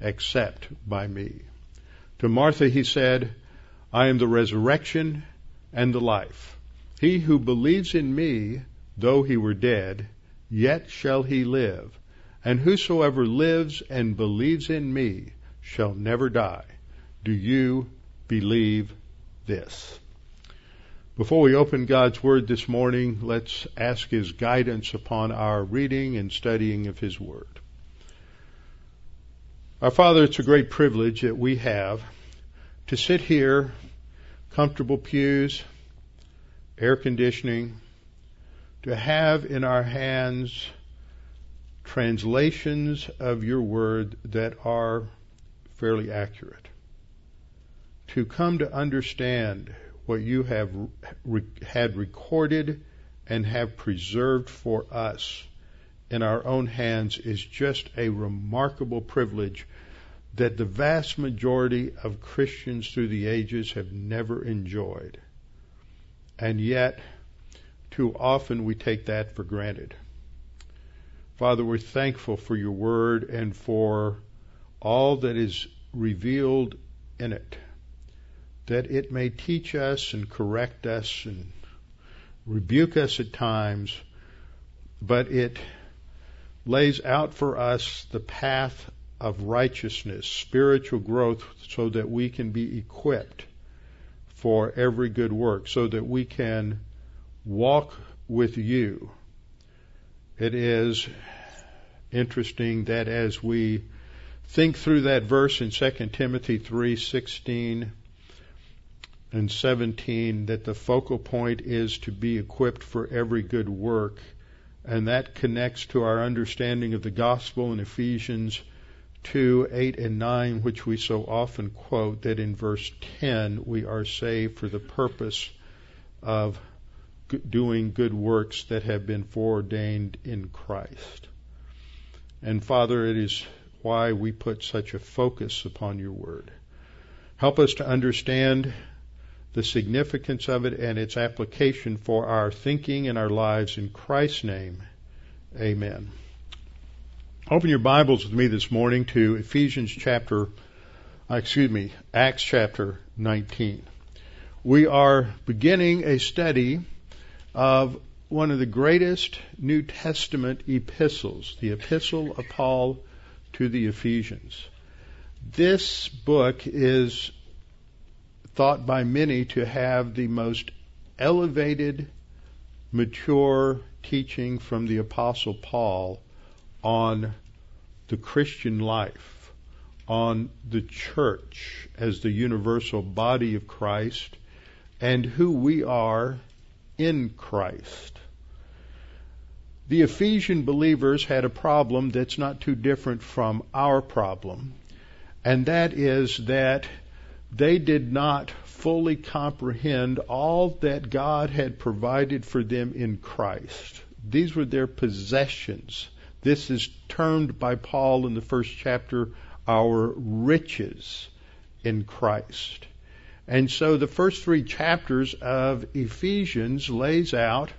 except by me. To Martha he said, I am the resurrection and the life. He who believes in me, though he were dead, yet shall he live. And whosoever lives and believes in me shall never die. Do you believe this? Before we open God's Word this morning, let's ask His guidance upon our reading and studying of His Word. Our Father, it's a great privilege that we have to sit here, comfortable pews, air conditioning, to have in our hands translations of your word that are fairly accurate. To come to understand what you have re- had recorded and have preserved for us in our own hands is just a remarkable privilege that the vast majority of Christians through the ages have never enjoyed. And yet, too often we take that for granted. Father, we're thankful for your word and for all that is revealed in it, that it may teach us and correct us and rebuke us at times, but it lays out for us the path of righteousness, spiritual growth, so that we can be equipped for every good work, so that we can walk with you. It is interesting that as we think through that verse in 2 Timothy 3:16 and 17 that the focal point is to be equipped for every good work and that connects to our understanding of the gospel in Ephesians 2 8 and 9, which we so often quote, that in verse 10 we are saved for the purpose of doing good works that have been foreordained in Christ. And Father, it is why we put such a focus upon your word. Help us to understand the significance of it and its application for our thinking and our lives in Christ's name. Amen. Open your Bibles with me this morning to Ephesians chapter, uh, excuse me, Acts chapter 19. We are beginning a study of one of the greatest New Testament epistles, the Epistle of Paul to the Ephesians. This book is thought by many to have the most elevated, mature teaching from the Apostle Paul on the Christian life, on the church as the universal body of Christ, and who we are in Christ. The Ephesian believers had a problem that's not too different from our problem, and that is that they did not fully comprehend all that God had provided for them in Christ. These were their possessions. This is termed by Paul in the first chapter our riches in Christ. And so the first three chapters of Ephesians lays out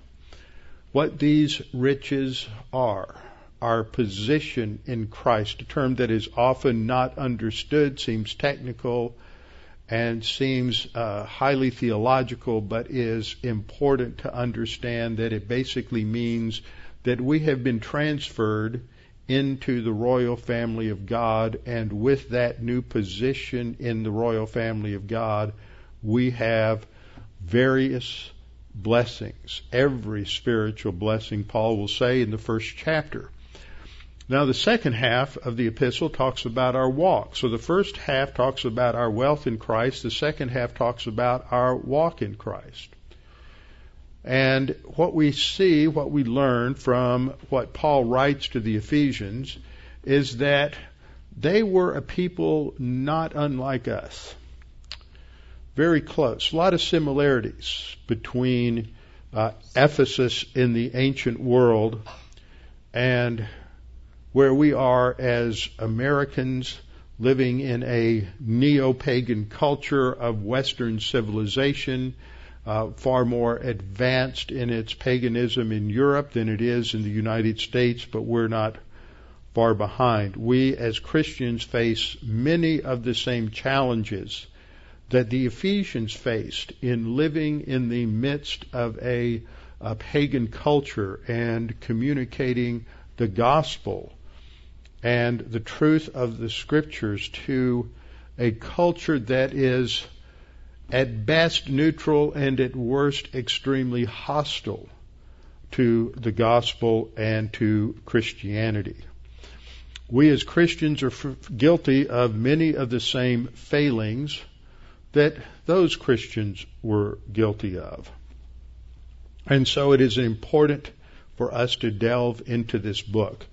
what these riches are our position in Christ, a term that is often not understood, seems technical, and seems uh, highly theological, but is important to understand that it basically means that we have been transferred into the royal family of God, and with that new position in the royal family of God, we have various blessings, every spiritual blessing, Paul will say in the first chapter. Now, the second half of the epistle talks about our walk. So the first half talks about our wealth in Christ, the second half talks about our walk in Christ. And what we see, what we learn from what Paul writes to the Ephesians, is that they were a people not unlike us. Very close. A lot of similarities between uh, Ephesus in the ancient world and where we are as Americans living in a neo pagan culture of Western civilization, uh, far more advanced in its paganism in Europe than it is in the United States, but we're not far behind. We as Christians face many of the same challenges that the Ephesians faced in living in the midst of a, a pagan culture and communicating the gospel and the truth of the scriptures to a culture that is at best neutral and at worst extremely hostile to the gospel and to Christianity. We as Christians are guilty of many of the same failings that those Christians were guilty of. And so it is important for us to delve into this book.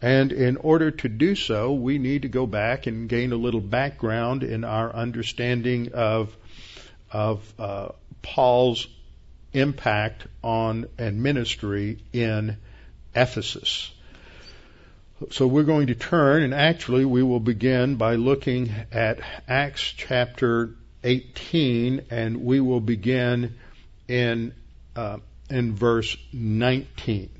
And in order to do so, we need to go back and gain a little background in our understanding of of uh, Paul's impact on and ministry in Ephesus. So we're going to turn, and actually we will begin by looking at Acts chapter 18, and we will begin in uh, in verse 19.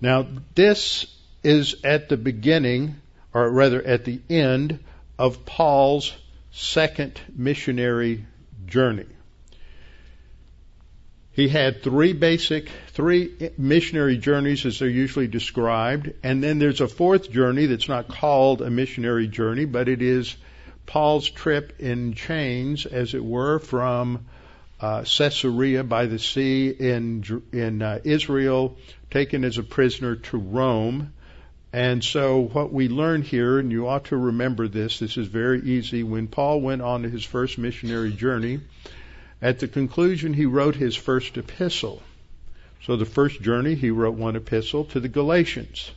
Now this is at the beginning, or rather at the end, of Paul's second missionary journey. He had three basic, three missionary journeys as they're usually described, and then there's a fourth journey that's not called a missionary journey, but it is Paul's trip in chains, as it were, from uh, Caesarea by the sea in in uh, Israel, taken as a prisoner to Rome, and so what we learn here, and you ought to remember this, this is very easy. When Paul went on his first missionary journey, at the conclusion he wrote his first epistle. So the first journey he wrote one epistle to the Galatians.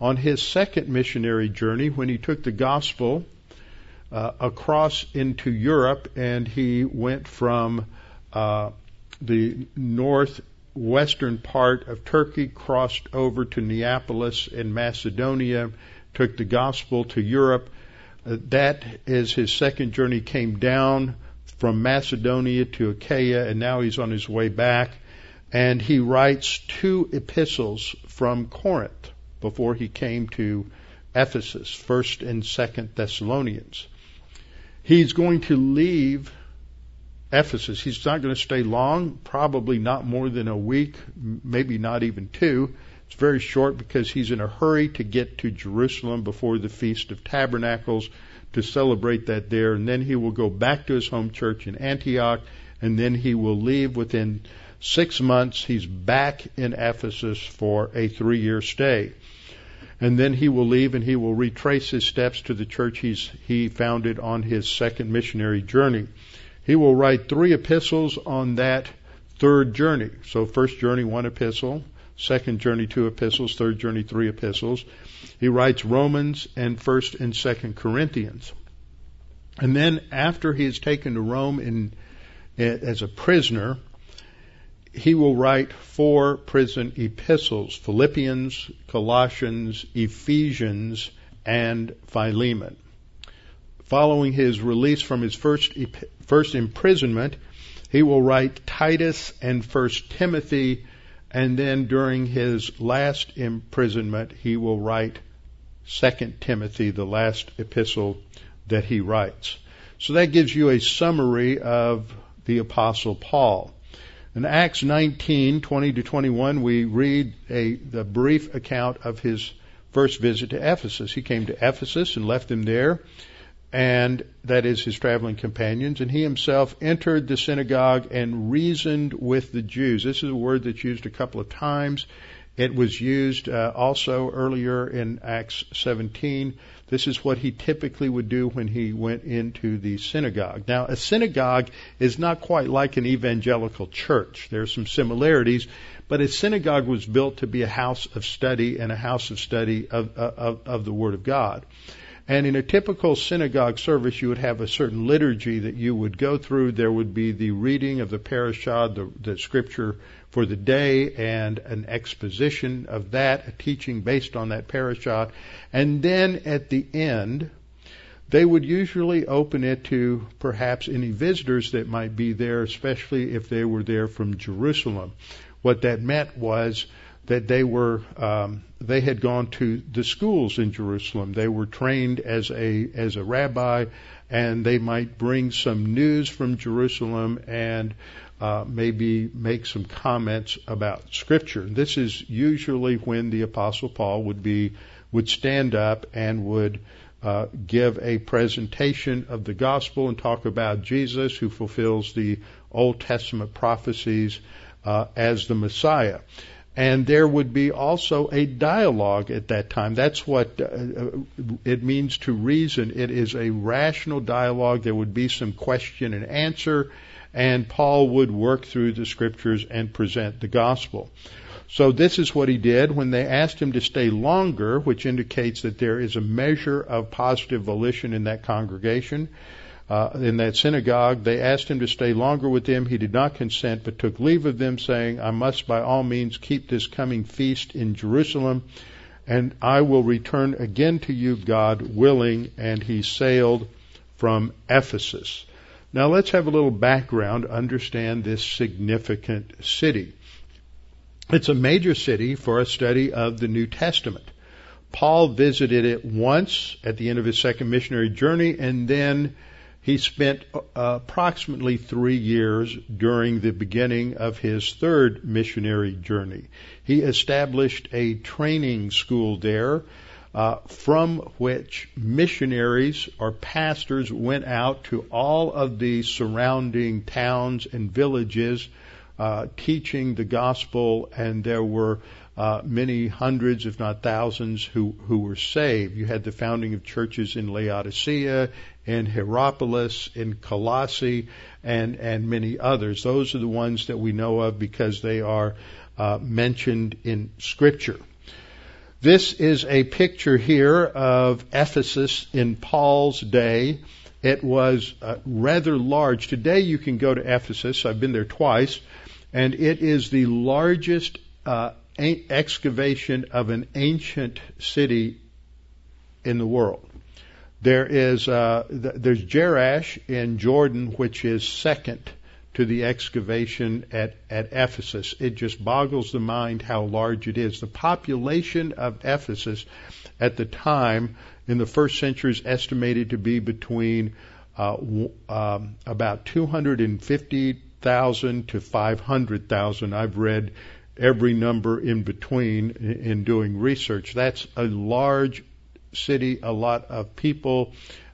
On his second missionary journey, when he took the gospel uh, across into Europe and he went from uh, the north western part of Turkey, crossed over to Neapolis in Macedonia, took the gospel to Europe. Uh, that is his second journey, came down from Macedonia to Achaia, and now he's on his way back. And he writes two epistles from Corinth before he came to Ephesus, first and second Thessalonians. He's going to leave Ephesus. He's not going to stay long, probably not more than a week, maybe not even two. It's very short because he's in a hurry to get to Jerusalem before the Feast of Tabernacles to celebrate that there, and then he will go back to his home church in Antioch, and then he will leave within six months. He's back in Ephesus for a three year stay. And then he will leave and he will retrace his steps to the church he founded on his second missionary journey. He will write three epistles on that third journey. So first journey, one epistle. Second journey, two epistles. Third journey, three epistles. He writes Romans and first and second Corinthians. And then after he is taken to Rome in, as a prisoner, he will write four prison epistles, Philippians, Colossians, Ephesians, and Philemon. Following his release from his first first imprisonment, he will write Titus and First Timothy, and then during his last imprisonment, he will write Second Timothy, the last epistle that he writes. So that gives you a summary of the Apostle Paul. In Acts 19, 20 to 21, we read a, the brief account of his first visit to Ephesus. He came to Ephesus and left them there and that is his traveling companions, and he himself entered the synagogue and reasoned with the Jews. This is a word that's used a couple of times. It was used uh, also earlier in Acts 17. This is what he typically would do when he went into the synagogue. Now, a synagogue is not quite like an evangelical church. There are some similarities, but a synagogue was built to be a house of study and a house of study of, of, of the Word of God. And in a typical synagogue service, you would have a certain liturgy that you would go through. There would be the reading of the parashah, the, the scripture for the day, and an exposition of that, a teaching based on that parashah. And then at the end, they would usually open it to perhaps any visitors that might be there, especially if they were there from Jerusalem. What that meant was that they were um, they had gone to the schools in Jerusalem. They were trained as a as a rabbi, and they might bring some news from Jerusalem and uh, maybe make some comments about Scripture. This is usually when the Apostle Paul would be would stand up and would uh, give a presentation of the gospel and talk about Jesus, who fulfills the Old Testament prophecies uh, as the Messiah and there would be also a dialogue at that time. That's what uh, uh, it means to reason. It is a rational dialogue. There would be some question and answer, and Paul would work through the scriptures and present the gospel. So this is what he did when they asked him to stay longer, which indicates that there is a measure of positive volition in that congregation uh, in that synagogue. They asked him to stay longer with them. He did not consent, but took leave of them, saying, I must by all means keep this coming feast in Jerusalem, and I will return again to you, God willing. And he sailed from Ephesus. Now let's have a little background, understand this significant city. It's a major city for a study of the New Testament. Paul visited it once at the end of his second missionary journey, and then he spent uh, approximately three years during the beginning of his third missionary journey. He established a training school there uh, from which missionaries or pastors went out to all of the surrounding towns and villages uh, teaching the gospel, and there were uh, many hundreds, if not thousands, who, who were saved. You had the founding of churches in Laodicea, in Hierapolis, in Colossae, and, and many others. Those are the ones that we know of because they are uh, mentioned in Scripture. This is a picture here of Ephesus in Paul's day. It was uh, rather large. Today you can go to Ephesus. I've been there twice, and it is the largest uh, excavation of an ancient city in the world. There is uh, there's Jerash in Jordan, which is second to the excavation at, at Ephesus. It just boggles the mind how large it is. The population of Ephesus at the time in the first century is estimated to be between uh, um, about 250,000 to 500,000. I've read every number in between in doing research. That's a large city, a lot of people,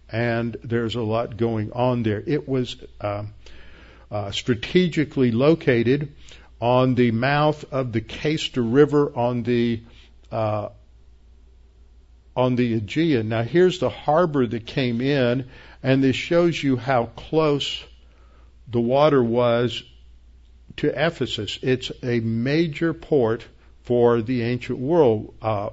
and there's a lot going on there. It was uh, uh, strategically located on the mouth of the Cayster River on the uh, on the Aegean. Now here's the harbor that came in, and this shows you how close the water was to Ephesus. It's a major port for the ancient world. Uh,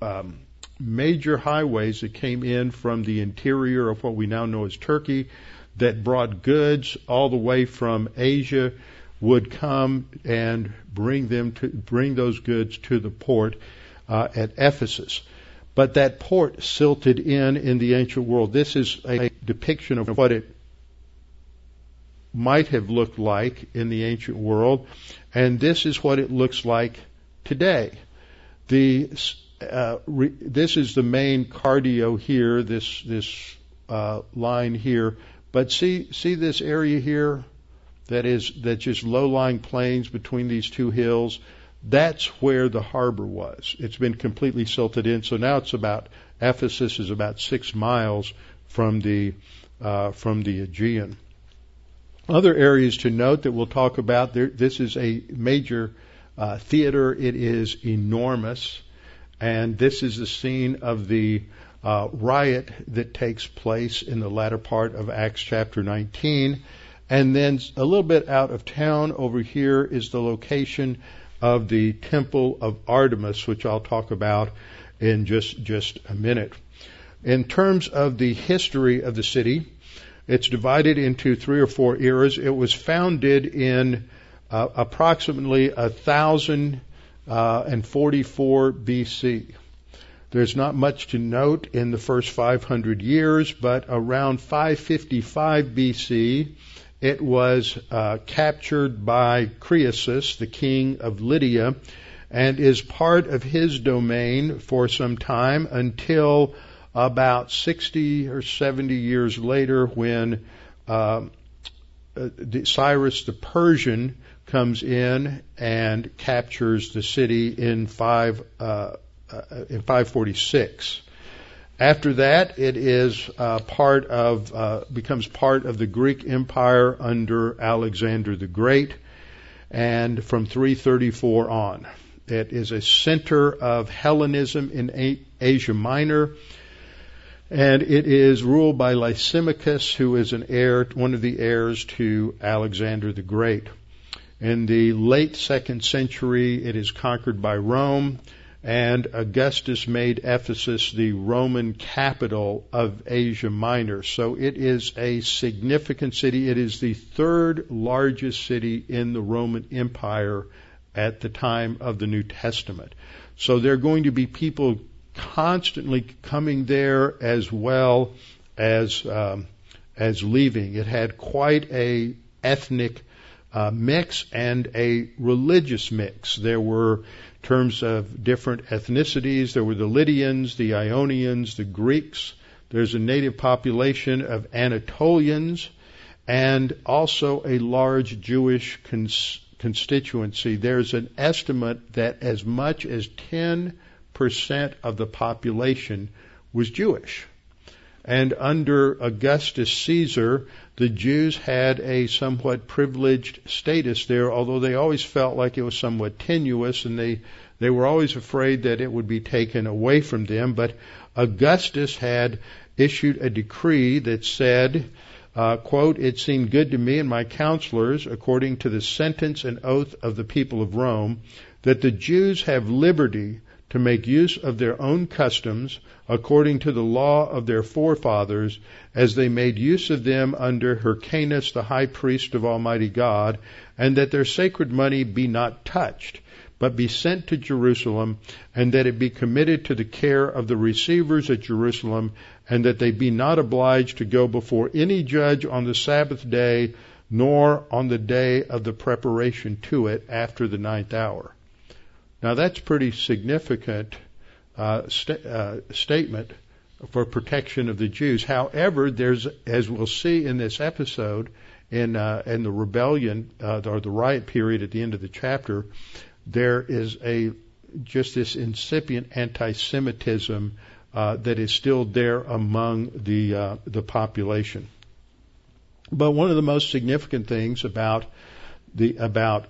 um, major highways that came in from the interior of what we now know as Turkey that brought goods all the way from Asia would come and bring them to bring those goods to the port uh, at Ephesus. But that port silted in in the ancient world. This is a depiction of what it might have looked like in the ancient world, and this is what it looks like today. The uh, re, this is the main cardo here, this this uh, line here. But see see this area here, that is that's just low-lying plains between these two hills. That's where the harbor was. It's been completely silted in, so now it's about Ephesus is about six miles from the uh, from the Aegean. Other areas to note that we'll talk about. There, this is a major uh, theater. It is enormous, and this is the scene of the uh, riot that takes place in the latter part of Acts chapter 19. And then a little bit out of town over here is the location of the Temple of Artemis, which I'll talk about in just just a minute. In terms of the history of the city, it's divided into three or four eras. It was founded in uh, approximately 1044 BC. There's not much to note in the first 500 years, but around 555 BC, it was uh, captured by Croesus, the king of Lydia, and is part of his domain for some time until about 60 or 70 years later when uh, uh Cyrus the Persian comes in and captures the city in five uh, uh, in 546. After that, it is uh, part of uh, becomes part of the Greek Empire under Alexander the Great, and from 334 on, it is a center of Hellenism in Asia Minor, and it is ruled by Lysimachus, who is an heir, one of the heirs to Alexander the Great. In the late second century, it is conquered by Rome and Augustus made Ephesus the Roman capital of Asia Minor. So it is a significant city. It is the third largest city in the Roman Empire at the time of the New Testament. So there are going to be people constantly coming there as well as um, as leaving. It had quite a ethnic uh, mix and a religious mix. There were terms of different ethnicities. There were the Lydians, the Ionians, the Greeks. There's a native population of Anatolians and also a large Jewish cons- constituency. There's an estimate that as much as 10% of the population was Jewish. And under Augustus Caesar, the Jews had a somewhat privileged status there, although they always felt like it was somewhat tenuous and they, they were always afraid that it would be taken away from them. But Augustus had issued a decree that said, uh, quote, it seemed good to me and my counselors, according to the sentence and oath of the people of Rome, that the Jews have liberty to make use of their own customs according to the law of their forefathers, as they made use of them under Hyrcanus the high priest of Almighty God, and that their sacred money be not touched, but be sent to Jerusalem, and that it be committed to the care of the receivers at Jerusalem, and that they be not obliged to go before any judge on the Sabbath day, nor on the day of the preparation to it after the ninth hour. Now that's pretty significant uh, st- uh, statement for protection of the Jews. However, there's, as we'll see in this episode, in uh, in the rebellion uh, or the riot period at the end of the chapter, there is a just this incipient anti-Semitism uh, that is still there among the uh, the population. But one of the most significant things about the about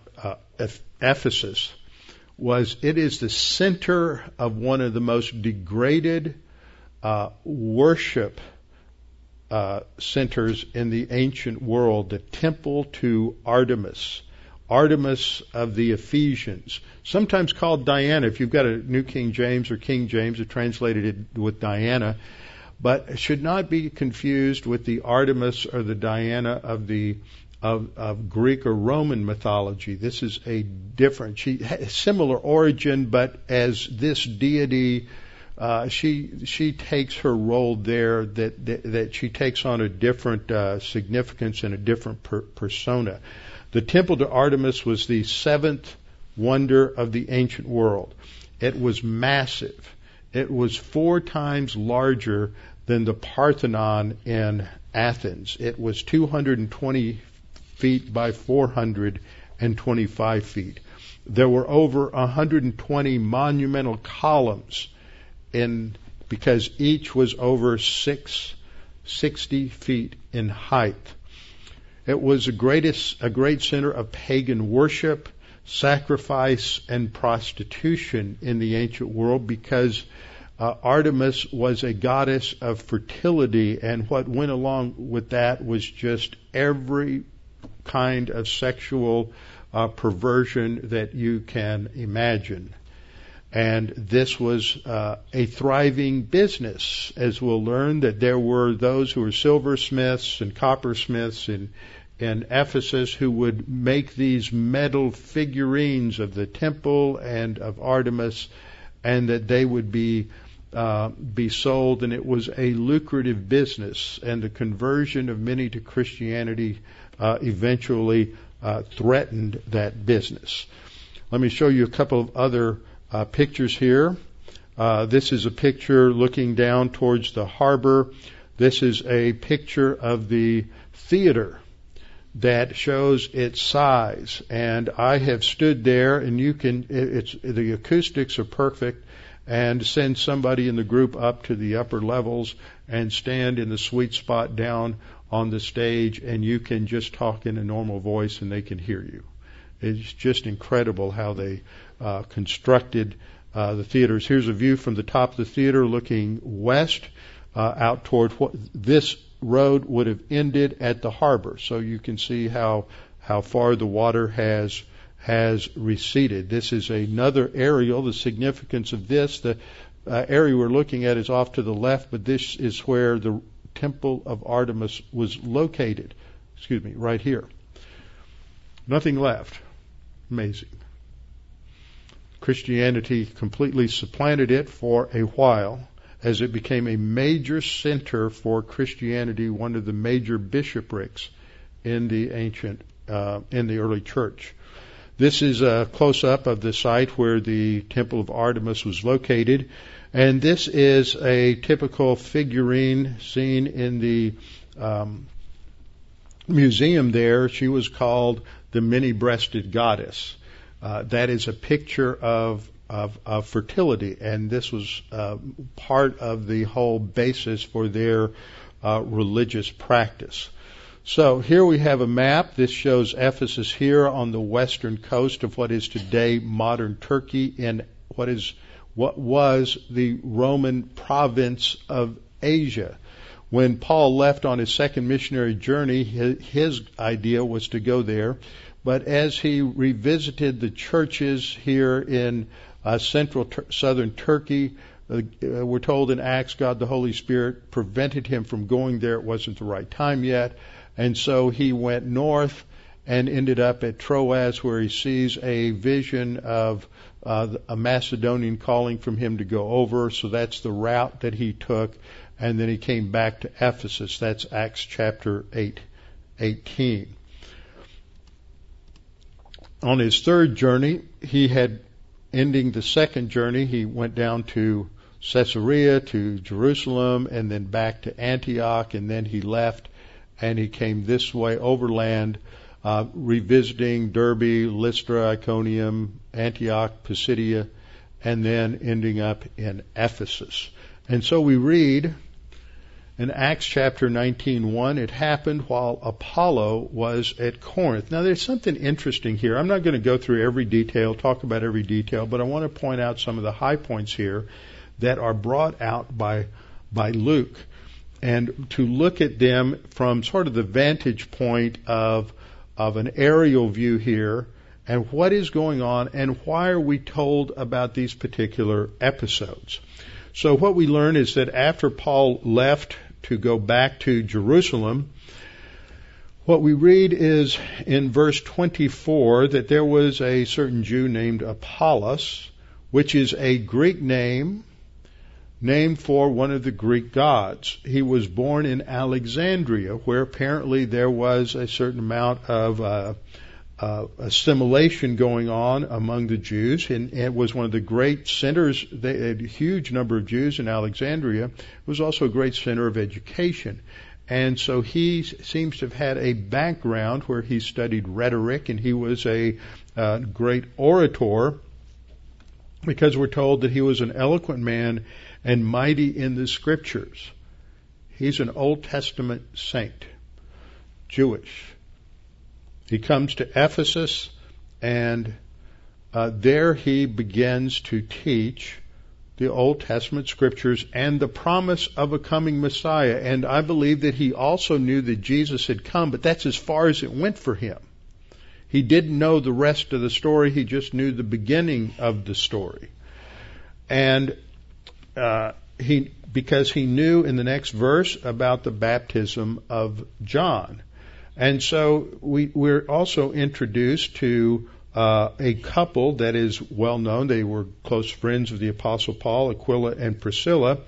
Ephesus was it is the center of one of the most degraded uh, worship uh, centers in the ancient world, the temple to Artemis. Artemis of the Ephesians, sometimes called Diana. If you've got a New King James or King James, it translated it with Diana, but should not be confused with the Artemis or the Diana of the of, of Greek or Roman mythology. This is a different, she similar origin, but as this deity, uh, she she takes her role there that that, that she takes on a different uh, significance and a different per- persona. The temple to Artemis was the seventh wonder of the ancient world. It was massive. It was four times larger than the Parthenon in Athens. It was 220 feet by 425 feet. There were over 120 monumental columns in because each was over six, 60 feet in height. It was a, greatest, a great center of pagan worship, sacrifice, and prostitution in the ancient world because uh, Artemis was a goddess of fertility, and what went along with that was just every kind of sexual uh, perversion that you can imagine. And this was uh, a thriving business, as we'll learn that there were those who were silversmiths and coppersmiths in, in Ephesus who would make these metal figurines of the temple and of Artemis, and that they would be uh, be sold, and it was a lucrative business. And the conversion of many to Christianity uh, eventually uh, threatened that business. Let me show you a couple of other uh, pictures here. Uh, this is a picture looking down towards the harbor. This is a picture of the theater that shows its size. And I have stood there, and you can. It's the acoustics are perfect. And send somebody in the group up to the upper levels and stand in the sweet spot down on the stage, and you can just talk in a normal voice, and they can hear you. It's just incredible how they uh, constructed uh, the theaters. Here's a view from the top of the theater looking west uh, out toward what this road would have ended at the harbor. So you can see how how far the water has has receded. This is another aerial. The significance of this, the uh, area we're looking at is off to the left, but this is where the temple of Artemis was located. Excuse me, right here. Nothing left. Amazing. Christianity completely supplanted it for a while as it became a major center for Christianity, one of the major bishoprics in the ancient, uh, in the early church. This is a close up of the site where the Temple of Artemis was located. And this is a typical figurine seen in the um, museum there. She was called the many breasted goddess. Uh, that is a picture of, of, of fertility, and this was uh, part of the whole basis for their uh, religious practice. So here we have a map. This shows Ephesus here on the western coast of what is today modern Turkey in what is what was the Roman province of Asia. When Paul left on his second missionary journey, his, idea was to go there. But as he revisited the churches here in uh, central ter- southern Turkey, uh, we're told in Acts, God the Holy Spirit prevented him from going there. It wasn't the right time yet. And so he went north and ended up at Troas where he sees a vision of uh, a Macedonian calling from him to go over. So that's the route that he took. And then he came back to Ephesus. That's Acts chapter 8, 18. On his third journey, he had, ending the second journey, he went down to Caesarea, to Jerusalem, and then back to Antioch, and then he left and he came this way overland uh, revisiting Derbe, Lystra, Iconium, Antioch, Pisidia, and then ending up in Ephesus. And so we read in Acts chapter 19:1, it happened while Apollo was at Corinth. Now there's something interesting here. I'm not going to go through every detail, talk about every detail, but I want to point out some of the high points here that are brought out by by Luke and to look at them from sort of the vantage point of of an aerial view here and what is going on and why are we told about these particular episodes. So what we learn is that after Paul left to go back to Jerusalem, what we read is in verse 24 that there was a certain Jew named Apollos, which is a Greek name named for one of the Greek gods. He was born in Alexandria, where apparently there was a certain amount of uh, uh, assimilation going on among the Jews, and it was one of the great centers. They had a huge number of Jews in Alexandria. It was also a great center of education. And so he seems to have had a background where he studied rhetoric, and he was a uh, great orator because we're told that he was an eloquent man and mighty in the scriptures. He's an Old Testament saint, Jewish. He comes to Ephesus and uh, there he begins to teach the Old Testament scriptures and the promise of a coming Messiah. And I believe that he also knew that Jesus had come, but that's as far as it went for him. He didn't know the rest of the story, he just knew the beginning of the story. and uh, he because he knew in the next verse about the baptism of John. And so we, we're also introduced to uh, a couple that is well known. They were close friends of the Apostle Paul, Aquila and Priscilla.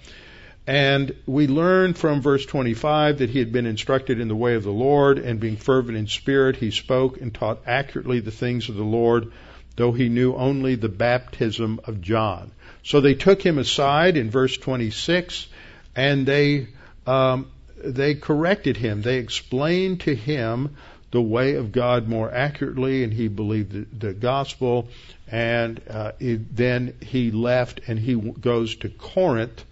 And we learn from verse 25 that he had been instructed in the way of the Lord, and being fervent in spirit, he spoke and taught accurately the things of the Lord, though he knew only the baptism of John. So they took him aside in verse 26, and they um, they corrected him. They explained to him the way of God more accurately, and he believed the, the gospel. And uh, it, then he left and he goes to Corinth.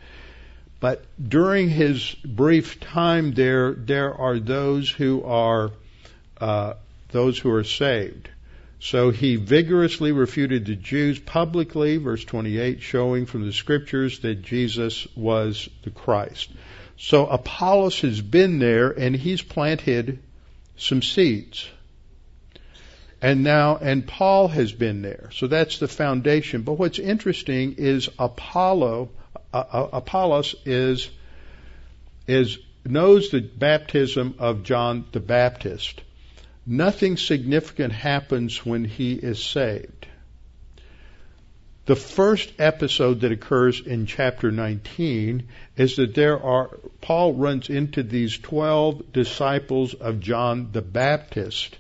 But during his brief time there, there are those who are uh, those who are saved. So he vigorously refuted the Jews publicly, verse 28, showing from the scriptures that Jesus was the Christ. So Apollos has been there and he's planted some seeds. And now, and Paul has been there. So that's the foundation. But what's interesting is Apollo, uh, uh, Apollos is, is, knows the baptism of John the Baptist. Nothing significant happens when he is saved. The first episode that occurs in chapter 19 is that there are, Paul runs into these 12 disciples of John the Baptist,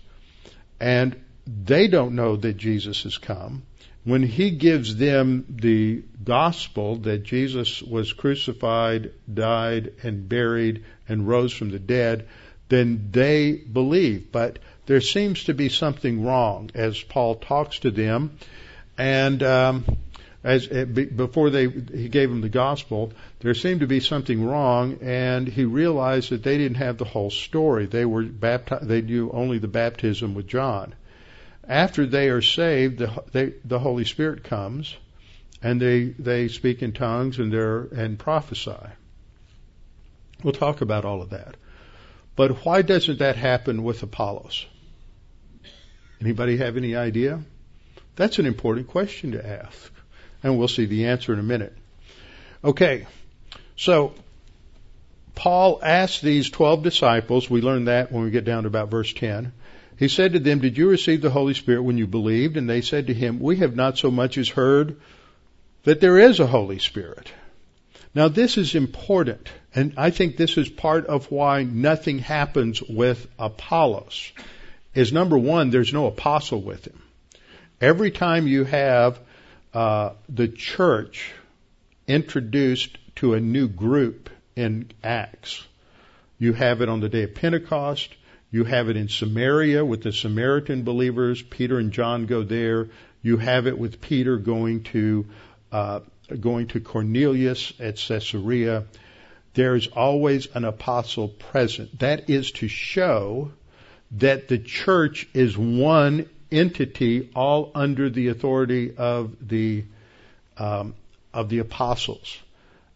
and they don't know that Jesus has come. When he gives them the gospel that Jesus was crucified, died, and buried, and rose from the dead, then they believe. But there seems to be something wrong as Paul talks to them and um, as uh, before they he gave them the gospel, there seemed to be something wrong, and he realized that they didn't have the whole story. They were baptized; they knew only the baptism with John. After they are saved, the, they, the Holy Spirit comes, and they they speak in tongues and they're and prophesy. We'll talk about all of that. But why doesn't that happen with Apollos? Anybody have any idea? That's an important question to ask. And we'll see the answer in a minute. Okay. So, Paul asked these 12 disciples, we learn that when we get down to about verse 10. He said to them, Did you receive the Holy Spirit when you believed? And they said to him, We have not so much as heard that there is a Holy Spirit. Now this is important, and I think this is part of why nothing happens with Apollos is number one, there's no apostle with him. Every time you have uh, the church introduced to a new group in Acts, you have it on the day of Pentecost. You have it in Samaria with the Samaritan believers. Peter and John go there. You have it with Peter going to uh, going to Cornelius at Caesarea. There is always an apostle present. That is to show that the church is one entity, all under the authority of the um, of the apostles.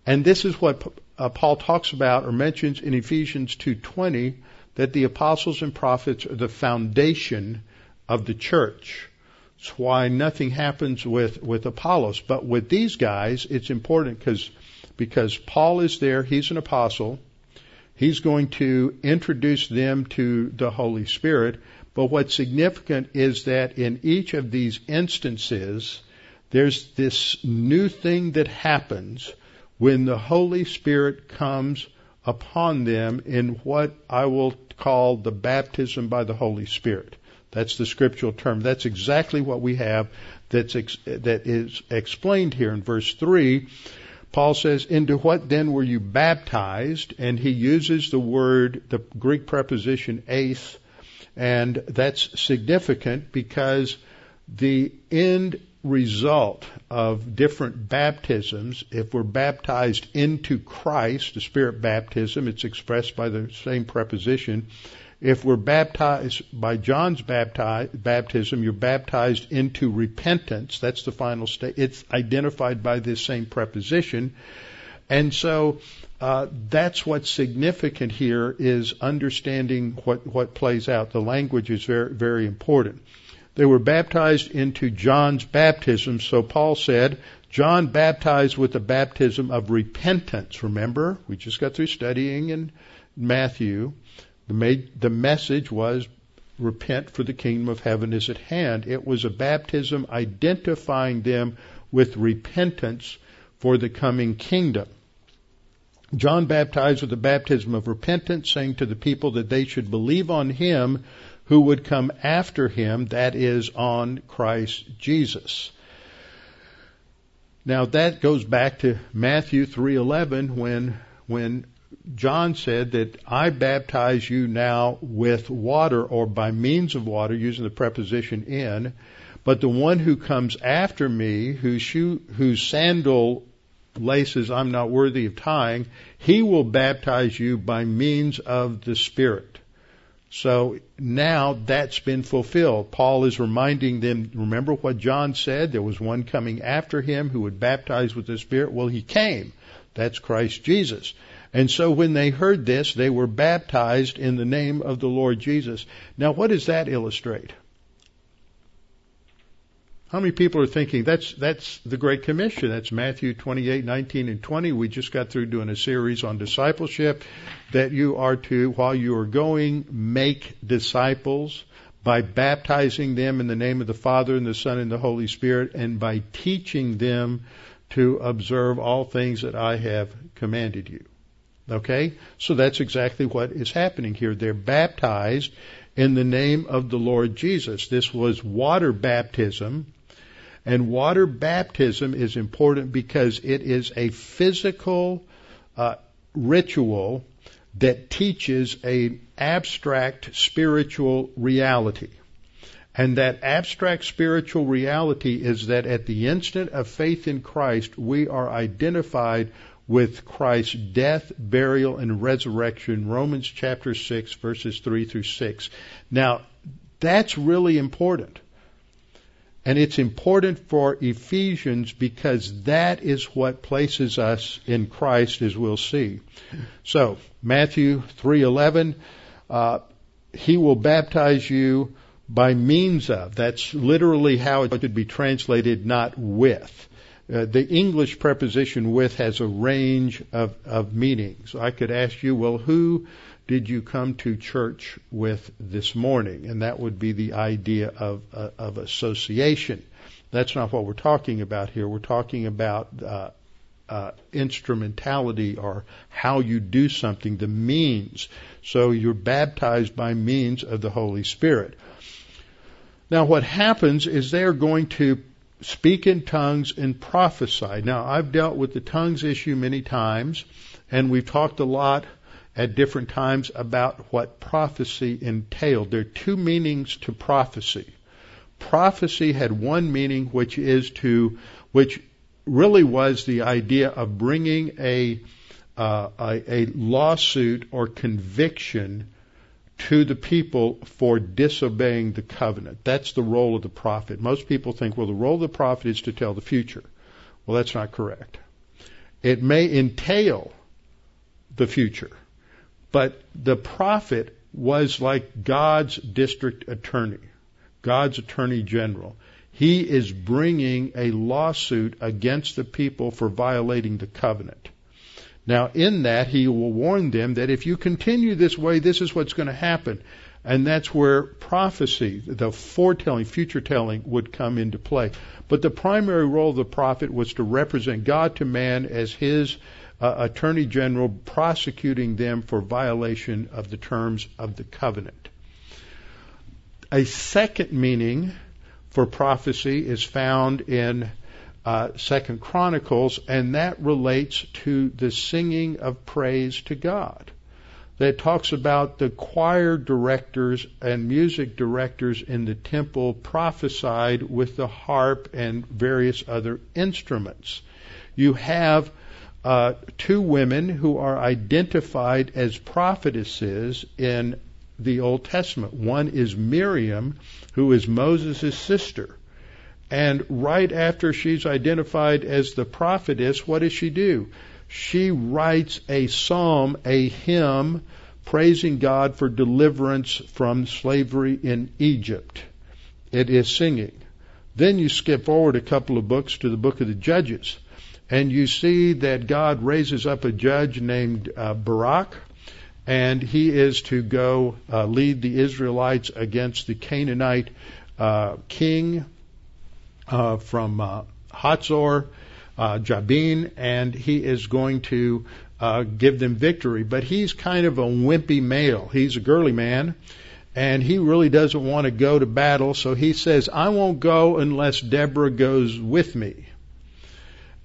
And this is what uh, Paul talks about or mentions in Ephesians 2:20 that the apostles and prophets are the foundation of the church. It's why nothing happens with with Apollos, but with these guys, it's important because because Paul is there, he's an apostle. He's going to introduce them to the Holy Spirit. But what's significant is that in each of these instances, there's this new thing that happens when the Holy Spirit comes upon them in what I will call the baptism by the Holy Spirit. That's the scriptural term. That's exactly what we have that's ex- that is explained here in verse 3 Paul says, Into what then were you baptized? And he uses the word, the Greek preposition eis, and that's significant because the end result of different baptisms, if we're baptized into Christ, the Spirit baptism, it's expressed by the same preposition, if we're baptized by John's baptism, you're baptized into repentance. That's the final state. It's identified by this same preposition. And so uh, that's what's significant here is understanding what, what plays out. The language is very, very important. They were baptized into John's baptism, so Paul said, John baptized with the baptism of repentance. Remember, we just got through studying in Matthew. The, the message was repent for the kingdom of heaven is at hand. It was a baptism identifying them with repentance for the coming kingdom. John baptized with the baptism of repentance, saying to the people that they should believe on him who would come after him, that is, on Christ Jesus. Now that goes back to Matthew 3:11 when when John said that I baptize you now with water or by means of water using the preposition in, but the one who comes after me, whose shoe, whose sandal laces I'm not worthy of tying, he will baptize you by means of the Spirit. So now that's been fulfilled. Paul is reminding them, remember what John said? There was one coming after him who would baptize with the Spirit. Well, he came. That's Christ Jesus. And so when they heard this, they were baptized in the name of the Lord Jesus. Now what does that illustrate? How many people are thinking that's that's the Great Commission? That's Matthew 28, 19, and 20. We just got through doing a series on discipleship that you are to, while you are going, make disciples by baptizing them in the name of the Father and the Son and the Holy Spirit, and by teaching them to observe all things that I have commanded you. Okay? So that's exactly what is happening here. They're baptized in the name of the Lord Jesus. This was water baptism and water baptism is important because it is a physical uh, ritual that teaches an abstract spiritual reality. And that abstract spiritual reality is that at the instant of faith in Christ, we are identified with Christ's death, burial, and resurrection. Romans chapter 6 verses 3 through 6. Now, that's really important. And it's important for Ephesians because that is what places us in Christ, as we'll see. So Matthew three eleven, uh, he will baptize you by means of. That's literally how it could be translated, not with. Uh, the English preposition with has a range of, of meanings. I could ask you, well, who did you come to church with this morning? And that would be the idea of, uh, of association. That's not what we're talking about here. We're talking about uh, uh, instrumentality or how you do something, the means. So you're baptized by means of the Holy Spirit. Now, what happens is they are going to speak in tongues and prophesy. Now, I've dealt with the tongues issue many times, and we've talked a lot at different times about what prophecy entailed. There are two meanings to prophecy. Prophecy had one meaning, which is to, which really was the idea of bringing a, uh, a, a lawsuit or conviction to the people for disobeying the covenant. That's the role of the prophet. Most people think, well, the role of the prophet is to tell the future. Well, that's not correct. It may entail the future. But the prophet was like God's district attorney, God's attorney general. He is bringing a lawsuit against the people for violating the covenant. Now, in that, he will warn them that if you continue this way, this is what's going to happen. And that's where prophecy, the foretelling, future telling, would come into play. But the primary role of the prophet was to represent God to man as his uh, attorney general prosecuting them for violation of the terms of the covenant. A second meaning for prophecy is found in uh, Second Chronicles, and that relates to the singing of praise to God. That talks about the choir directors and music directors in the temple prophesied with the harp and various other instruments. You have uh, two women who are identified as prophetesses in the Old Testament. One is Miriam, who is Moses' sister. And right after she's identified as the prophetess, what does she do? She writes a psalm, a hymn, praising God for deliverance from slavery in Egypt. It is singing. Then you skip forward a couple of books to the book of the Judges, and you see that God raises up a judge named uh, Barak, and he is to go uh, lead the Israelites against the Canaanite uh, king uh, from uh, Hatzor, uh, Jabin, and he is going to uh, give them victory. But he's kind of a wimpy male. He's a girly man, and he really doesn't want to go to battle. So he says, "I won't go unless Deborah goes with me."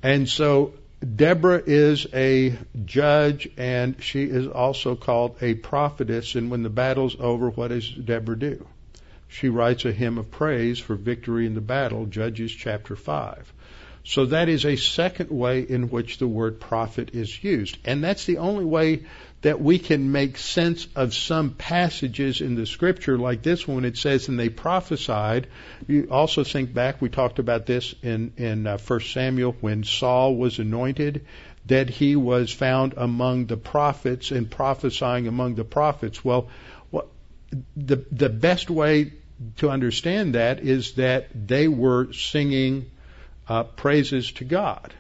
And so Deborah is a judge, and she is also called a prophetess. And when the battle's over, what does Deborah do? She writes a hymn of praise for victory in the battle, Judges chapter 5. So that is a second way in which the word prophet is used. And that's the only way that we can make sense of some passages in the scripture like this one. It says, and they prophesied. You also think back, we talked about this in, in uh, 1 Samuel when Saul was anointed, that he was found among the prophets and prophesying among the prophets. Well, the, the best way to understand that is that they were singing uh, praises to God.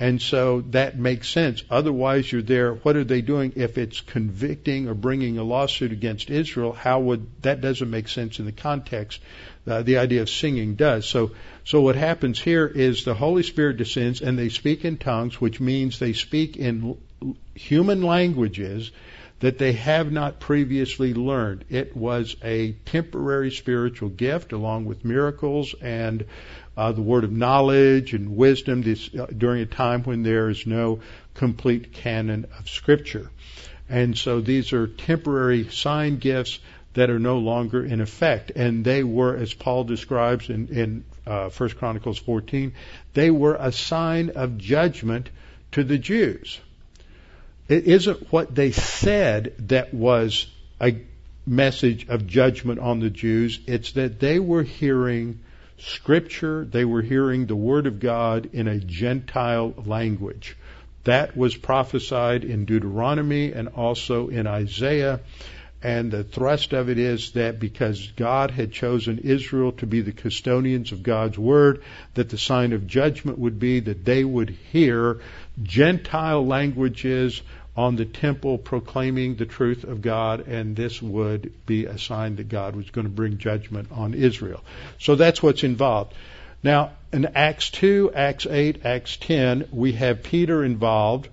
And so that makes sense. Otherwise, you're there. What are they doing? If it's convicting or bringing a lawsuit against Israel, how would that doesn't make sense in the context? Uh, the idea of singing does. So, so what happens here is the Holy Spirit descends and they speak in tongues, which means they speak in human languages that they have not previously learned. It was a temporary spiritual gift along with miracles and uh, the word of knowledge and wisdom this, uh, during a time when there is no complete canon of Scripture. And so these are temporary sign gifts that are no longer in effect. And they were, as Paul describes in, in uh, 1 Chronicles 14, they were a sign of judgment to the Jews. It isn't what they said that was a message of judgment on the Jews. It's that they were hearing Scripture, they were hearing the Word of God in a Gentile language. That was prophesied in Deuteronomy and also in Isaiah. And the thrust of it is that because God had chosen Israel to be the custodians of God's Word, that the sign of judgment would be that they would hear Gentile languages on the temple proclaiming the truth of God, and this would be a sign that God was going to bring judgment on Israel. So that's what's involved. Now, in Acts 2, Acts 8, Acts 10, we have Peter involved.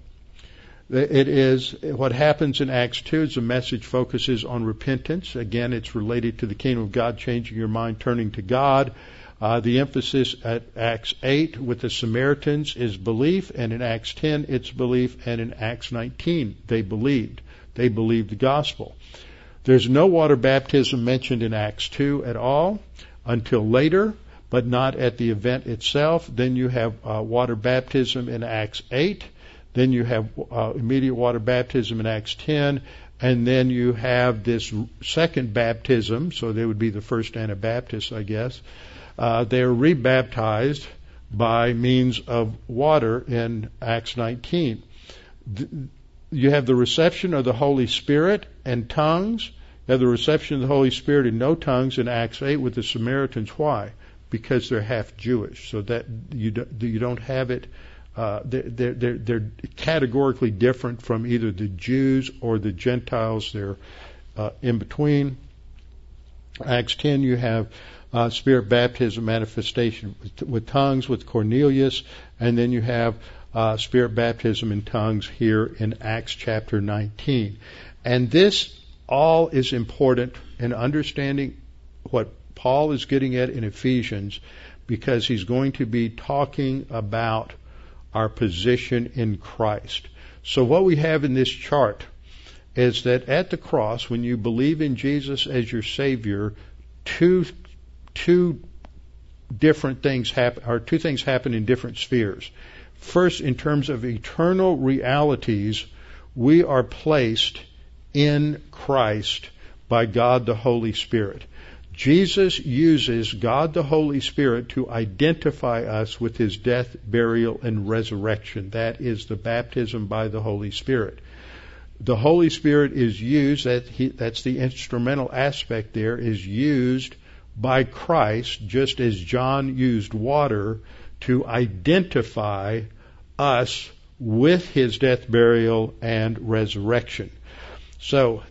It is what happens in Acts 2 is the message focuses on repentance. Again, it's related to the kingdom of God, changing your mind, turning to God. Uh, the emphasis at Acts 8 with the Samaritans is belief, and in Acts 10 it's belief, and in Acts 19 they believed. They believed the gospel. There's no water baptism mentioned in Acts 2 at all until later, but not at the event itself. Then you have uh, water baptism in Acts 8. Then you have uh, immediate water baptism in Acts 10. And then you have this second baptism, so they would be the first Anabaptists, I guess, uh, they are rebaptized by means of water in Acts 19. You have the reception of the Holy Spirit and tongues. You have the reception of the Holy Spirit and no tongues in Acts 8 with the Samaritans. Why? Because they're half Jewish. So that you you don't have it. Uh, they're, they're, they're categorically different from either the Jews or the Gentiles. They're uh, in between. Acts 10, you have uh, spirit baptism manifestation with, with, tongues with Cornelius, and then you have uh, spirit baptism in tongues here in Acts chapter 19. And this all is important in understanding what Paul is getting at in Ephesians because he's going to be talking about our position in Christ. So what we have in this chart is that at the cross, when you believe in Jesus as your Savior, two two different things happen, or two things happen in different spheres. First, in terms of eternal realities, we are placed in Christ by God the Holy Spirit. Jesus uses God the Holy Spirit to identify us with his death, burial, and resurrection. That is the baptism by the Holy Spirit. The Holy Spirit is used, that he, that's the instrumental aspect there, is used by Christ, just as John used water to identify us with his death, burial, and resurrection. So,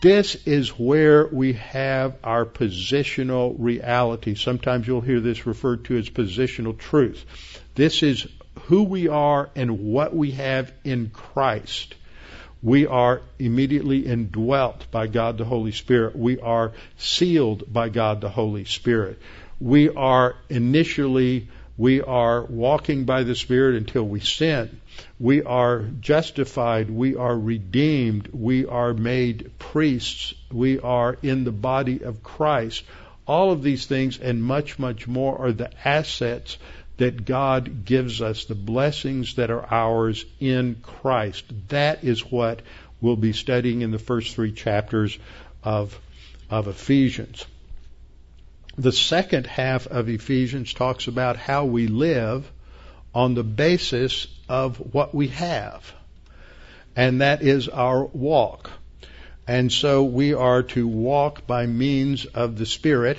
this is where we have our positional reality. Sometimes you'll hear this referred to as positional truth. This is who we are and what we have in Christ. We are immediately indwelt by God the Holy Spirit. We are sealed by God the Holy Spirit. We are initially, we are walking by the Spirit until we sin. We are justified. We are redeemed. We are made priests. We are in the body of Christ. All of these things and much, much more are the assets that God gives us, the blessings that are ours in Christ. That is what we'll be studying in the first three chapters of, of Ephesians. The second half of Ephesians talks about how we live on the basis of what we have. And that is our walk. And so we are to walk by means of the Spirit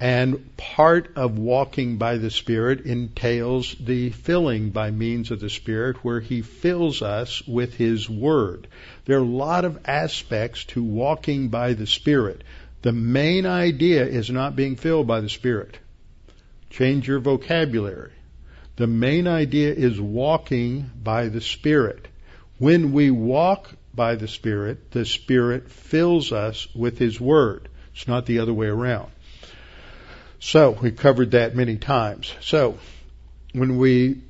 and part of walking by the Spirit entails the filling by means of the Spirit, where He fills us with His Word. There are a lot of aspects to walking by the Spirit. The main idea is not being filled by the Spirit. Change your vocabulary. The main idea is walking by the Spirit. When we walk by the Spirit, the Spirit fills us with His Word. It's not the other way around. So we covered that many times. So when we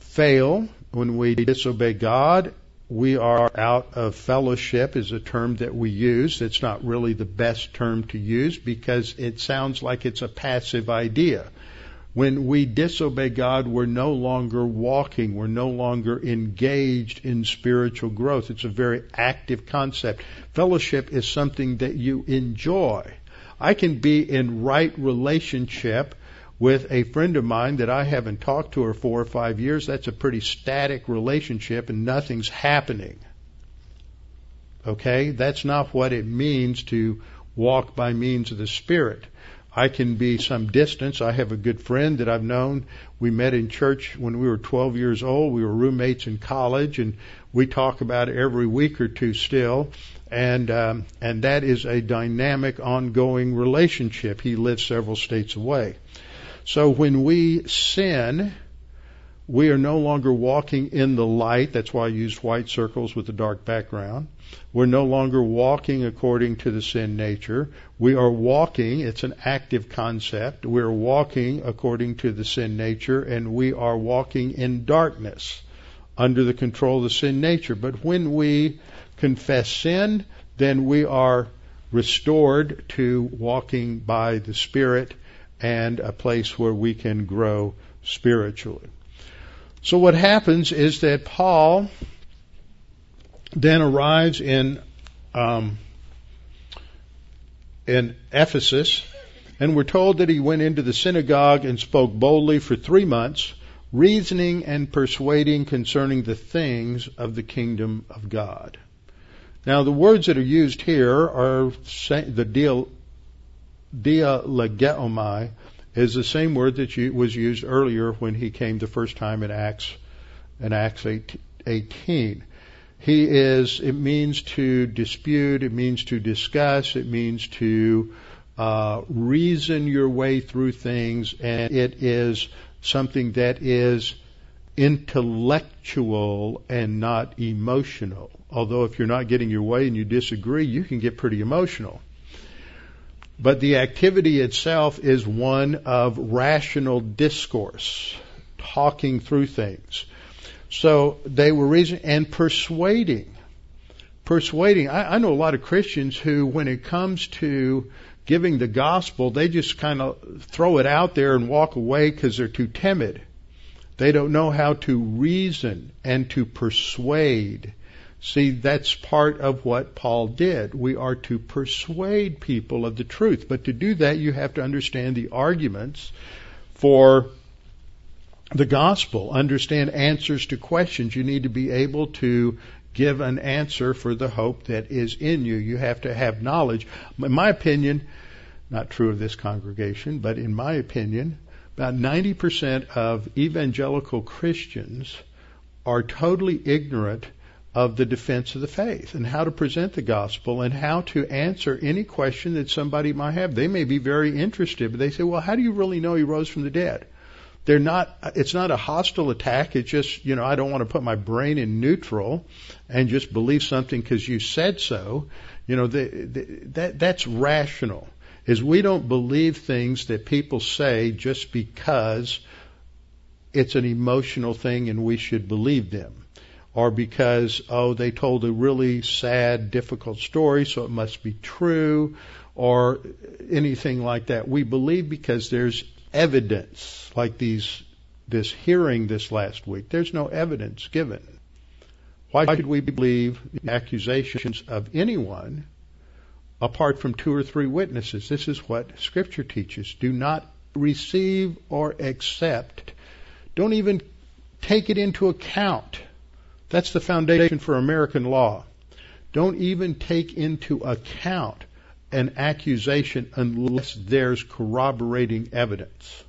fail, when we disobey God, we are out of fellowship is a term that we use. It's not really the best term to use because it sounds like it's a passive idea. When we disobey God, we're no longer walking. We're no longer engaged in spiritual growth. It's a very active concept. Fellowship is something that you enjoy. I can be in right relationship with a friend of mine that I haven't talked to her four or five years. That's a pretty static relationship and nothing's happening. Okay? That's not what it means to walk by means of the Spirit. I can be some distance. I have a good friend that I've known. We met in church when we were 12 years old. We were roommates in college and we talk about it every week or two still and um, and that is a dynamic, ongoing relationship. He lives several states away. So when we sin, we are no longer walking in the light. That's why I used white circles with a dark background. We're no longer walking according to the sin nature. We are walking, it's an active concept. We're walking according to the sin nature and we are walking in darkness under the control of the sin nature. But when we confess sin, then we are restored to walking by the Spirit and a place where we can grow spiritually. So what happens is that Paul then arrives in um, in Ephesus, and we're told that he went into the synagogue and spoke boldly for three months, reasoning and persuading concerning the things of the kingdom of God. Now, the words that are used here are the dia, dialegeomai is the same word that was used earlier when he came the first time in Acts in Acts 18. He is. It means to dispute. It means to discuss. It means to uh, reason your way through things, and it is something that is intellectual and not emotional. Although if you're not getting your way and you disagree, you can get pretty emotional. But the activity itself is one of rational discourse, talking through things. So they were reasoning and persuading. Persuading. I, I know a lot of Christians who, when it comes to giving the gospel, they just kind of throw it out there and walk away because they're too timid. They don't know how to reason and to persuade. See, that's part of what Paul did. We are to persuade people of the truth. But to do that, you have to understand the arguments for the gospel, understand answers to questions. You need to be able to give an answer for the hope that is in you. You have to have knowledge. In my opinion, not true of this congregation, but in my opinion, about 90% of evangelical Christians are totally ignorant of the defense of the faith and how to present the gospel and how to answer any question that somebody might have. They may be very interested, but they say, well, how do you really know he rose from the dead? They're not, it's not a hostile attack. It's just, you know, I don't want to put my brain in neutral and just believe something because you said so. You know, the, the, that, that's rational is we don't believe things that people say just because it's an emotional thing and we should believe them. Or because, oh, they told a really sad, difficult story, so it must be true, or anything like that. We believe because there's evidence, like these, this hearing this last week. There's no evidence given. Why should we believe accusations of anyone apart from two or three witnesses. This is what Scripture teaches. Do not receive or accept. Don't even take it into account. That's the foundation for American law. Don't even take into account an accusation unless there's corroborating evidence.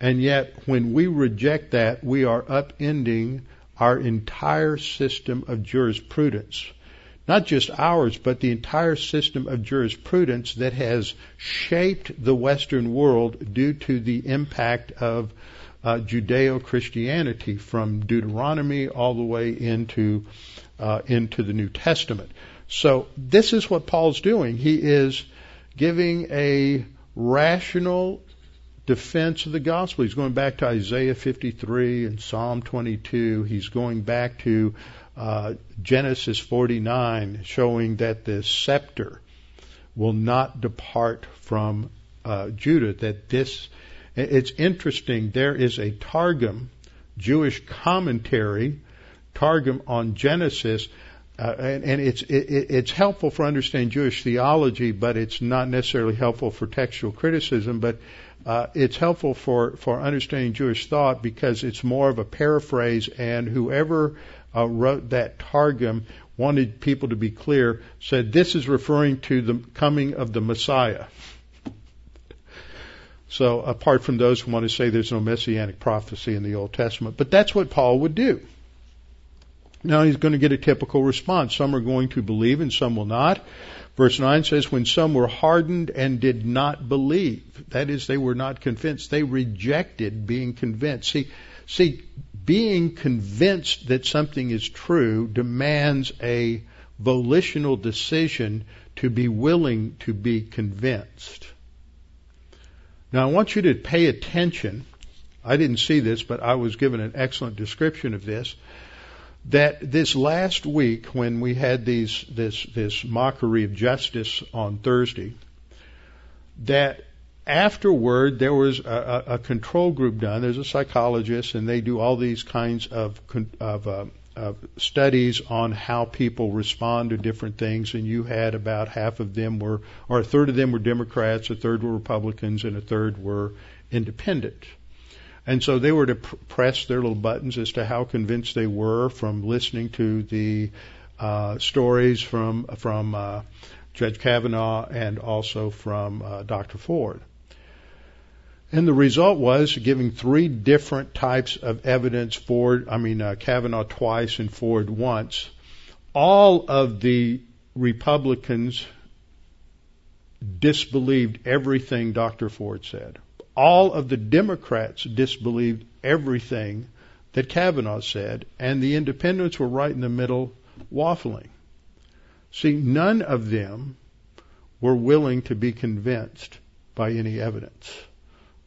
And yet, when we reject that, we are upending our entire system of jurisprudence not just ours, but the entire system of jurisprudence that has shaped the Western world due to the impact of uh, Judeo Christianity from Deuteronomy all the way into uh, into the New Testament. So this is what Paul's doing. He is giving a rational defense of the gospel. He's going back to Isaiah 53 and Psalm 22. He's going back to uh, Genesis 49 showing that the scepter will not depart from uh, Judah. That this, it's interesting. There is a Targum, Jewish commentary, Targum on Genesis, uh, and, and, it's it, it's helpful for understanding Jewish theology, but it's not necessarily helpful for textual criticism. But uh, it's helpful for for understanding Jewish thought because it's more of a paraphrase, and whoever uh, wrote that Targum wanted people to be clear, said this is referring to the coming of the Messiah. So apart from those who want to say there's no messianic prophecy in the Old Testament, but that's what Paul would do. Now he's going to get a typical response. Some are going to believe and some will not. Verse 9 says, when some were hardened and did not believe, that is, they were not convinced, they rejected being convinced. See, see, being convinced that something is true demands a volitional decision to be willing to be convinced. Now I want you to pay attention. I didn't see this, but I was given an excellent description of this. That this last week, when we had these this this mockery of justice on Thursday, that afterward, there was a, a, control group done. There's a psychologist, and they do all these kinds of, of, uh, of studies on how people respond to different things. And you had about half of them were, or a third of them were Democrats, a third were Republicans, and a third were independent. And so they were to pr- press their little buttons as to how convinced they were from listening to the uh, stories from from uh, Judge Kavanaugh and also from uh, Dr. Ford. And the result was giving three different types of evidence Ford, I mean, uh, Kavanaugh twice and Ford once. All of the Republicans disbelieved everything Dr. Ford said. All of the Democrats disbelieved everything that Kavanaugh said, and the independents were right in the middle waffling. See, none of them were willing to be convinced by any evidence.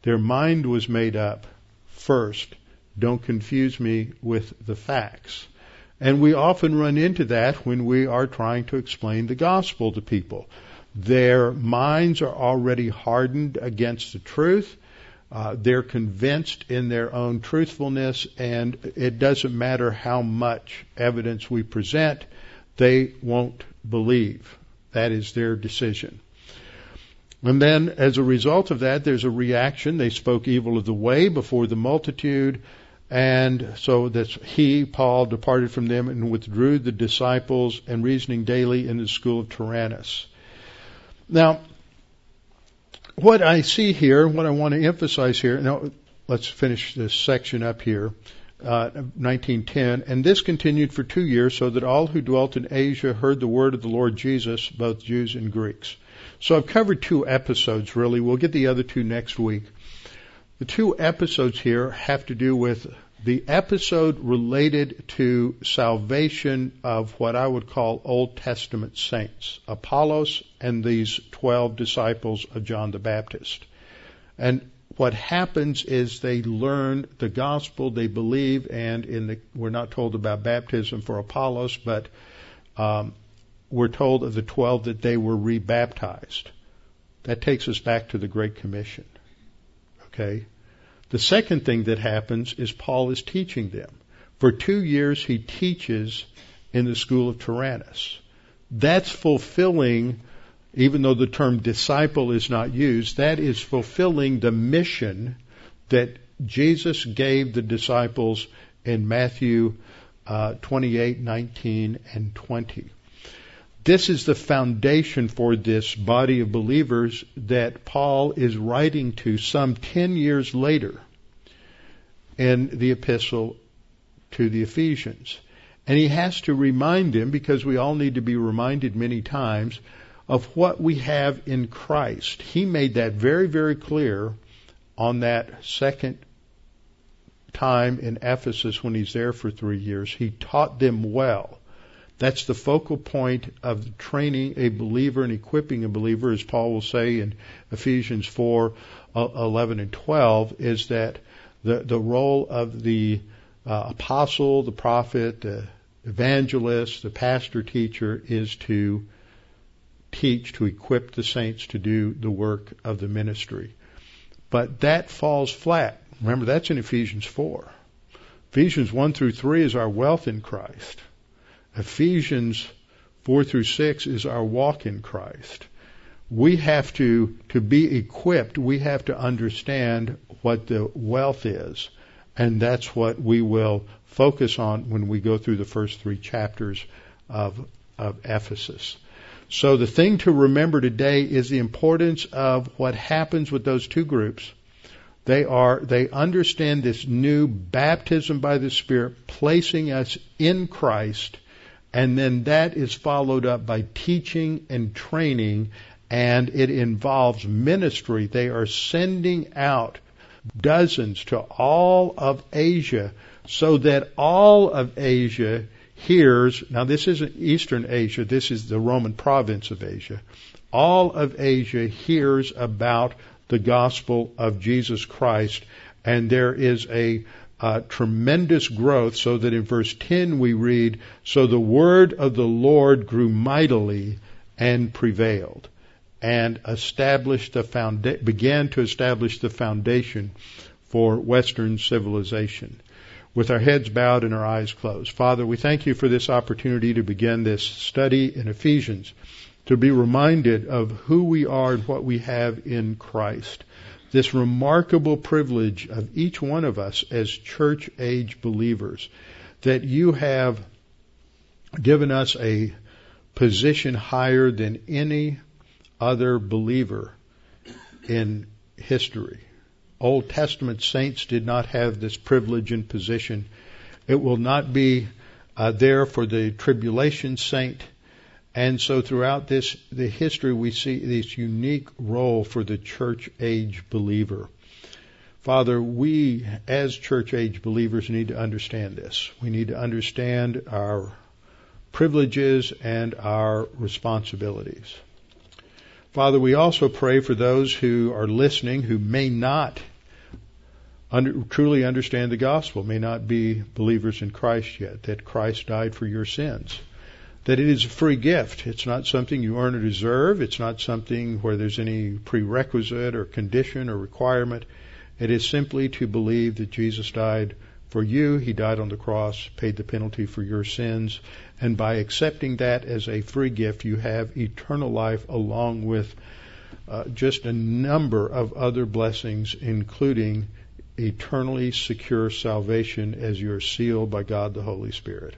Their mind was made up first. Don't confuse me with the facts. And we often run into that when we are trying to explain the gospel to people. Their minds are already hardened against the truth. Uh, they're convinced in their own truthfulness, and it doesn't matter how much evidence we present, they won't believe. That is their decision. And then, as a result of that, there's a reaction. They spoke evil of the way before the multitude. And so that he, Paul, departed from them and withdrew the disciples and reasoning daily in the school of Tyrannus. Now, what I see here, what I want to emphasize here, now let's finish this section up here. Uh, 1910, and this continued for two years, so that all who dwelt in Asia heard the word of the Lord Jesus, both Jews and Greeks. So I've covered two episodes really. We'll get the other two next week. The two episodes here have to do with the episode related to salvation of what I would call Old Testament saints, Apollos and these 12 disciples of John the Baptist. And what happens is they learn the gospel, they believe, and in the, we're not told about baptism for Apollos, but um, we're told of the 12 that they were rebaptized. That takes us back to the Great Commission. Okay? The second thing that happens is Paul is teaching them. For two years, he teaches in the school of Tyrannus. That's fulfilling, even though the term disciple is not used, that is fulfilling the mission that Jesus gave the disciples in Matthew uh, 28, 19, and 20. This is the foundation for this body of believers that Paul is writing to some 10 years later in the epistle to the Ephesians. And he has to remind them, because we all need to be reminded many times, of what we have in Christ. He made that very, very clear on that second time in Ephesus when he's there for three years. He taught them well that's the focal point of training a believer and equipping a believer, as Paul will say in Ephesians 4, uh, 11 and 12, is that the, the role of the uh, apostle, the prophet, the evangelist, the pastor teacher is to teach, to equip the saints to do the work of the ministry. But that falls flat. Remember, that's in Ephesians 4. Ephesians 1 through 3 is our wealth in Christ. Ephesians 4 through 6 is our walk in Christ. We have to, to be equipped, we have to understand what the wealth is. And that's what we will focus on when we go through the first three chapters of, of Ephesus. So the thing to remember today is the importance of what happens with those two groups. They are, they understand this new baptism by the Spirit, placing us in Christ and then that is followed up by teaching and training, and it involves ministry. They are sending out dozens to all of Asia so that all of Asia hears. Now, this isn't Eastern Asia, this is the Roman province of Asia. All of Asia hears about the gospel of Jesus Christ, and there is a uh, tremendous growth, so that in verse 10 we read, So the word of the Lord grew mightily and prevailed, and established the founda- began to establish the foundation for Western civilization. With our heads bowed and our eyes closed. Father, we thank you for this opportunity to begin this study in Ephesians, to be reminded of who we are and what we have in Christ this remarkable privilege of each one of us as church age believers that you have given us a position higher than any other believer in history. Old Testament saints did not have this privilege and position. It will not be uh, there for the tribulation saint. And so throughout this, the history, we see this unique role for the church age believer. Father, we as church age believers need to understand this. We need to understand our privileges and our responsibilities. Father, we also pray for those who are listening who may not under, truly understand the gospel, may not be believers in Christ yet, that Christ died for your sins that it is a free gift. It's not something you earn or deserve. It's not something where there's any prerequisite or condition or requirement. It is simply to believe that Jesus died for you. He died on the cross, paid the penalty for your sins. And by accepting that as a free gift, you have eternal life along with uh, just a number of other blessings, including eternally secure salvation as you're sealed by God the Holy Spirit.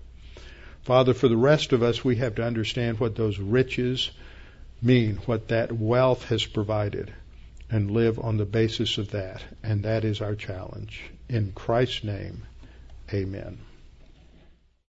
Father, for the rest of us, we have to understand what those riches mean, what that wealth has provided. and live on the basis of that. And that is our challenge. In Christ's name, amen.